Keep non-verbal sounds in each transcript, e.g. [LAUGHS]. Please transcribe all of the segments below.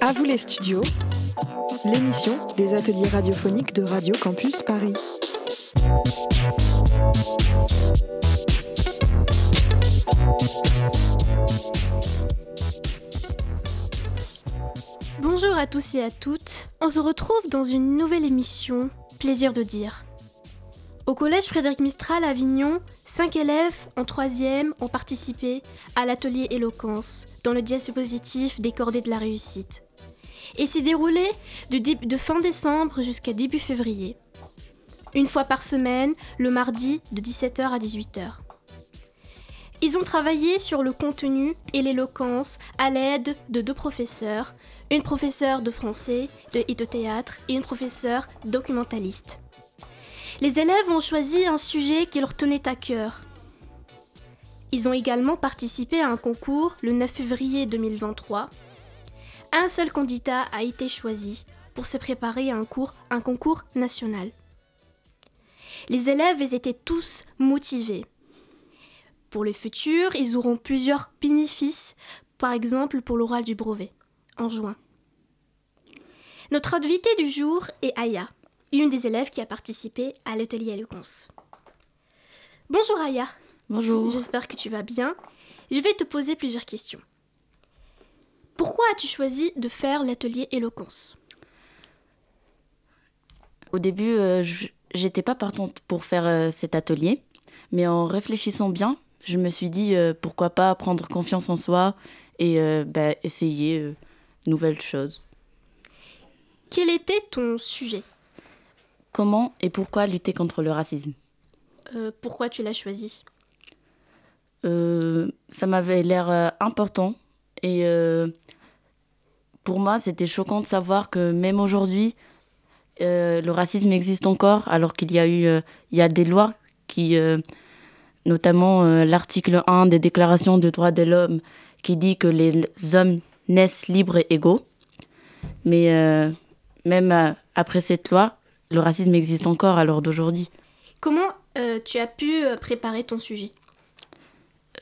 À vous les studios, l'émission des ateliers radiophoniques de Radio Campus Paris. Bonjour à tous et à toutes. On se retrouve dans une nouvelle émission, Plaisir de dire. Au collège Frédéric Mistral à Avignon, cinq élèves en troisième ont participé à l'atelier éloquence dans le diapositif des cordées de la réussite. Et s'est déroulé de, fin décembre jusqu'à début février. Une fois par semaine, le mardi de 17h à 18h. Ils ont travaillé sur le contenu et l'éloquence à l'aide de deux professeurs, une professeure de français et de théâtre et une professeure documentaliste. Les élèves ont choisi un sujet qui leur tenait à cœur. Ils ont également participé à un concours le 9 février 2023. Un seul candidat a été choisi pour se préparer à un, cours, un concours national. Les élèves étaient tous motivés. Pour le futur, ils auront plusieurs bénéfices, par exemple pour l'oral du brevet, en juin. Notre invité du jour est Aya une des élèves qui a participé à l'atelier éloquence. Bonjour Aya. Bonjour. J'espère que tu vas bien. Je vais te poser plusieurs questions. Pourquoi as-tu choisi de faire l'atelier éloquence Au début, euh, j'étais pas partante pour faire euh, cet atelier, mais en réfléchissant bien, je me suis dit euh, pourquoi pas prendre confiance en soi et bah, essayer nouvelles choses. Quel était ton sujet? Comment et pourquoi lutter contre le racisme euh, Pourquoi tu l'as choisi euh, Ça m'avait l'air euh, important et pour moi c'était choquant de savoir que même aujourd'hui le racisme existe encore alors qu'il y a eu il y a des lois qui notamment l'article 1 des déclarations des droits de l'homme qui dit que les hommes naissent libres et égaux. Mais même après cette loi le racisme existe encore à l'heure d'aujourd'hui. Comment euh, tu as pu euh, préparer ton sujet?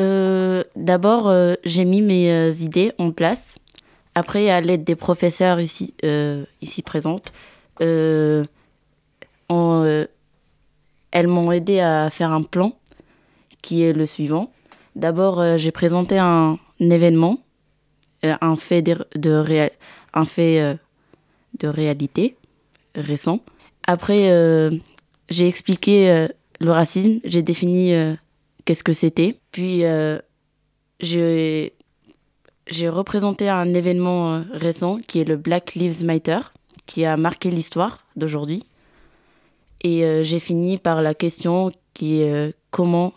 Euh, D'abord, j'ai mis mes idées en place. Après, à l'aide des professeurs ici, ici présentes, elles m'ont aidé à faire un plan qui est le suivant. D'abord, j'ai présenté un, événement, un fait, de, un fait de réalité récent. Après, euh, j'ai expliqué euh, le racisme, j'ai défini euh, qu'est-ce que c'était. Puis, j'ai représenté un événement récent qui est le Black Lives Matter, qui a marqué l'histoire d'aujourd'hui. Et j'ai fini par la question qui est comment,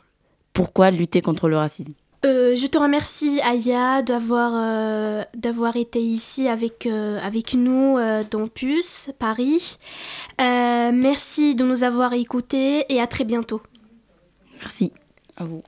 pourquoi lutter contre le racisme? Euh, je te remercie Aya d'avoir euh, été ici avec, euh, nous dans Puce, Paris. merci de nous avoir écoutés et à très bientôt. Merci. À vous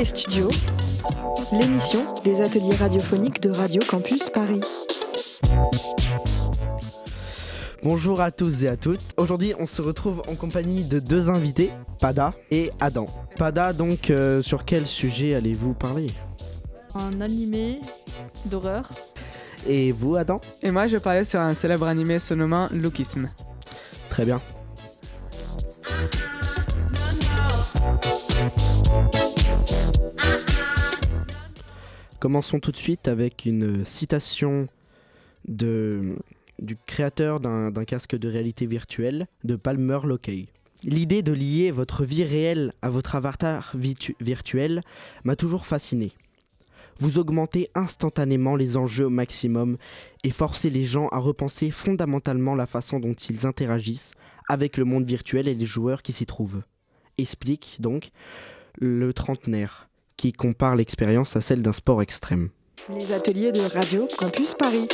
les studios, l'émission des ateliers radiophoniques de Radio Campus Paris. Bonjour à tous et à toutes. Aujourd'hui, on se retrouve en compagnie de deux invités, Pada et Adam. Pada, donc, euh, sur quel sujet allez-vous parler? Un animé d'horreur. Et vous, Adam? Et moi, je parlais sur un célèbre animé se nommant Lookisme. Très bien. Commençons tout de suite avec une citation du créateur d'un casque de réalité virtuelle, de Palmer Lockey. L'idée de lier votre vie réelle à votre avatar virtuel m'a toujours fasciné. Vous augmentez instantanément les enjeux au maximum et forcez les gens à repenser fondamentalement la façon dont ils interagissent avec le monde virtuel et les joueurs qui s'y trouvent. Explique donc le trentenaire qui compare l'expérience à celle d'un sport extrême. Les ateliers de Radio Campus Paris.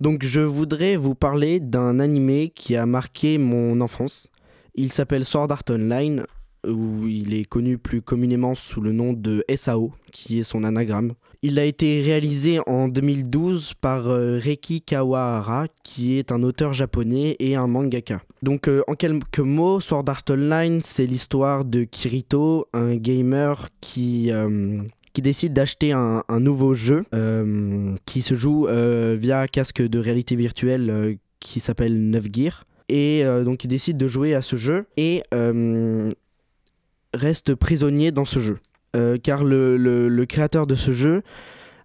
Donc je voudrais vous parler d'un animé qui a marqué mon enfance. Il s'appelle Sword Art Online où il est connu plus communément sous le nom de SAO, qui est son anagramme. Il a été réalisé en 2012 par euh, Reiki Kawahara, qui est un auteur japonais et un mangaka. Donc euh, en quelques mots, Sword Art Online, c'est l'histoire de Kirito, un gamer qui, euh, décide d'acheter un, un nouveau jeu euh, qui se joue via casque de réalité virtuelle qui s'appelle 9 Gear. Et donc il décide de jouer à ce jeu et reste prisonnier dans ce jeu. Euh, car le, le- créateur de ce jeu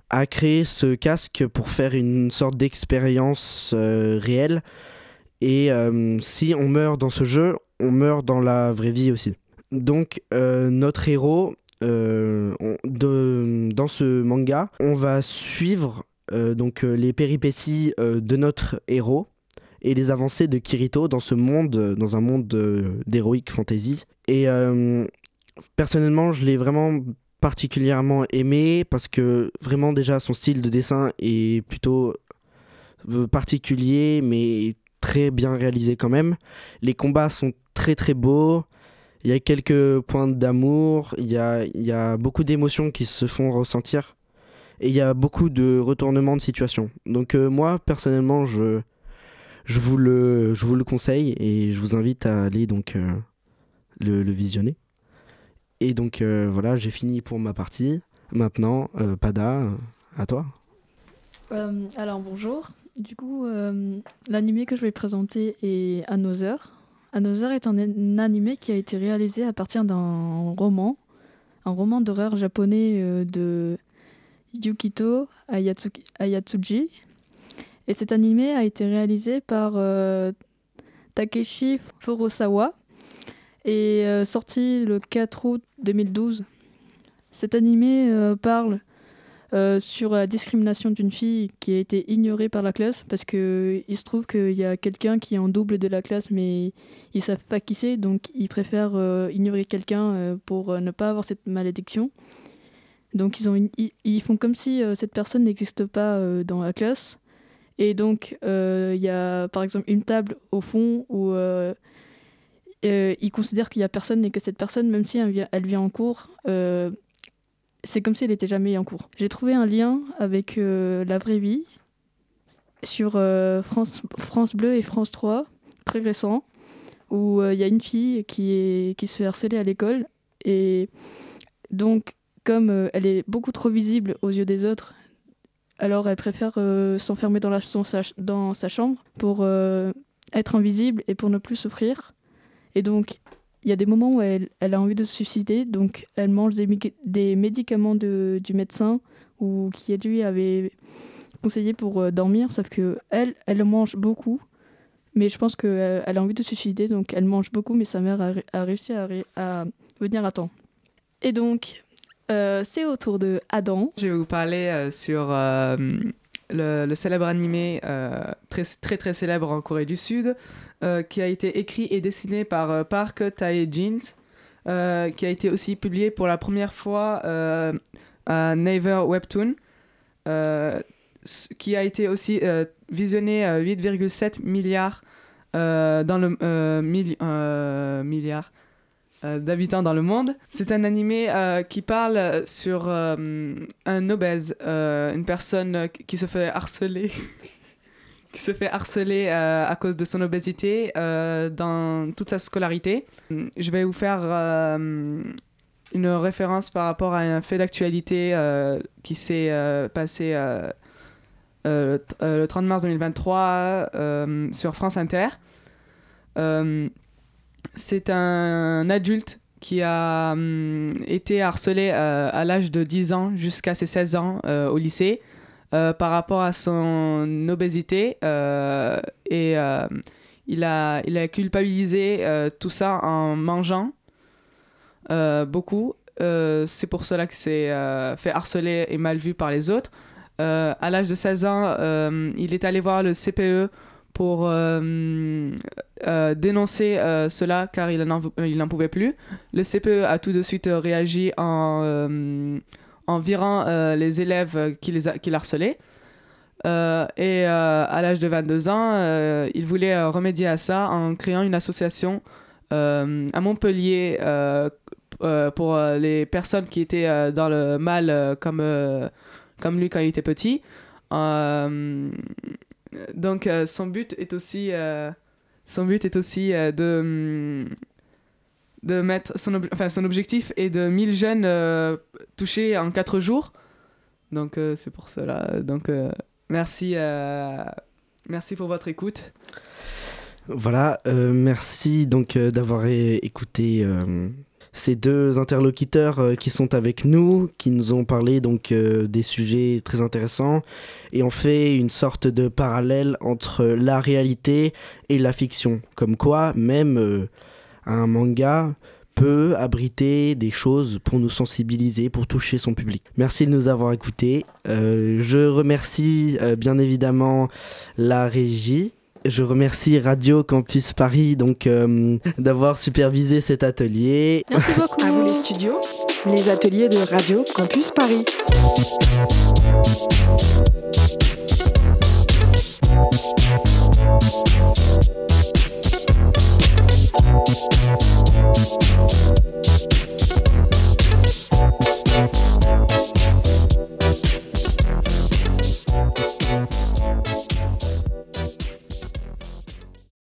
a créé ce casque pour faire une sorte d'expérience euh, réelle. Et euh, si on meurt dans ce jeu, on meurt dans la vraie vie aussi. Donc notre héros, de- dans ce manga, on va suivre donc, les péripéties de notre héros et les avancées de Kirito dans ce monde, dans un monde d'héroïque fantasy. Et personnellement, je l'ai vraiment particulièrement aimé parce que vraiment déjà son style de dessin est plutôt euh, particulier mais très bien réalisé quand même. Les combats sont très très beaux. Il y a quelques points d'amour, il y a, il y a beaucoup d'émotions qui se font ressentir et il y a beaucoup de retournements de situation. Donc euh, moi personnellement je, je, vous le, je vous le conseille et je vous invite à aller donc euh, le, le visionner. Et donc euh, voilà, j'ai fini pour ma partie. Maintenant, euh, Pada, à toi. Euh, alors bonjour. Du coup, l'animé que je vais présenter est Another. Another est un, an- animé qui a été réalisé à partir d'un roman, un roman d'horreur japonais de Yukito Ayatsuji. Et cet animé a été réalisé par Takeshi Furusawa et euh, sorti le 4 août 2012. Cet animé euh, parle euh, sur la discrimination d'une fille qui a été ignorée par la classe parce que il se trouve qu'il y a quelqu'un qui est en double de la classe mais ils savent pas qui c'est donc ils préfèrent euh, ignorer quelqu'un pour ne pas avoir cette malédiction. Donc ils, font comme si cette personne n'existe pas dans la classe. Et donc il y a par exemple une table au fond où euh, ils considèrent qu'il y a personne et que cette personne, même si elle vient, vient en cours, euh, c'est comme si elle n'était jamais en cours. J'ai trouvé un lien avec euh, la vraie vie sur euh, France, France Bleu et France 3, très récent, où il y a une fille qui, est, qui se fait harceler à l'école. Et donc, comme elle est beaucoup trop visible aux yeux des autres, alors elle préfère s'enfermer dans, sa, dans sa chambre pour être invisible et pour ne plus souffrir. Et donc, il y a des moments où elle, a envie de se suicider, donc elle mange des, des médicaments de- du médecin ou qui lui avait conseillé pour euh, dormir, sauf que elle, elle mange beaucoup, mais je pense qu'elle elle a envie de se suicider, donc elle mange beaucoup, mais sa mère a, ré- a réussi à, à venir à temps. Et donc, euh, c'est au tour de Adam. Je vais vous parler euh, sur le, le célèbre animé très, très très célèbre en Corée du Sud, qui a été écrit et dessiné par euh, Park Tae-jin, euh, qui a été aussi publié pour la première fois euh, à Naver Webtoon, euh, qui a été aussi euh, visionné euh, 8,7 milliards euh, dans le euh, euh, euh, d'habitants dans le monde. C'est un animé euh, qui parle sur euh, un obèse, euh, une personne qui se fait harceler, [LAUGHS] qui se fait harceler euh, à cause de son obésité euh, dans toute sa scolarité. Je vais vous faire euh, une référence par rapport à un fait d'actualité euh, qui s'est euh, passé euh, euh, le t- euh, le 30 mars 2023 euh, sur France Inter. Euh, c'est un adulte qui a été harcelé euh, à l'âge de 10 ans jusqu'à ses 16 ans euh, au lycée euh, par rapport à son obésité euh, et euh, il, a, il a culpabilisé tout ça en mangeant beaucoup. C'est pour cela que c'est fait harceler et mal vu par les autres. À l'âge de 16 ans, il est allé voir le CPE pour dénoncer cela car il n'en pouvait plus. Le CPE a tout de suite réagi en, en virant euh, les élèves qui, les a, qui l'harcelaient. Euh, et euh, à l'âge de 22 ans, il voulait remédier à ça en créant une association à Montpellier pour les personnes qui étaient dans le mal comme, comme lui quand il était petit. Donc son but est aussi, son but est aussi de, hum, de mettre son, enfin, son objectif est de 1000 jeunes euh, touchés en 4 jours. Donc euh, c'est pour cela. Donc euh, merci, merci pour votre écoute. Voilà, merci donc d'avoir écouté ces deux interlocuteurs qui sont avec nous, qui nous ont parlé donc des sujets très intéressants et on fait une sorte de parallèle entre la réalité et la fiction. Comme quoi, même un manga peut abriter des choses pour nous sensibiliser, pour toucher son public. Merci de nous avoir écoutés. Euh, je remercie euh, bien évidemment la régie. Je remercie Radio Campus Paris donc euh, d'avoir supervisé cet atelier. Merci beaucoup. [LAUGHS] À vous les studios, les ateliers de Radio Campus Paris. Thank you.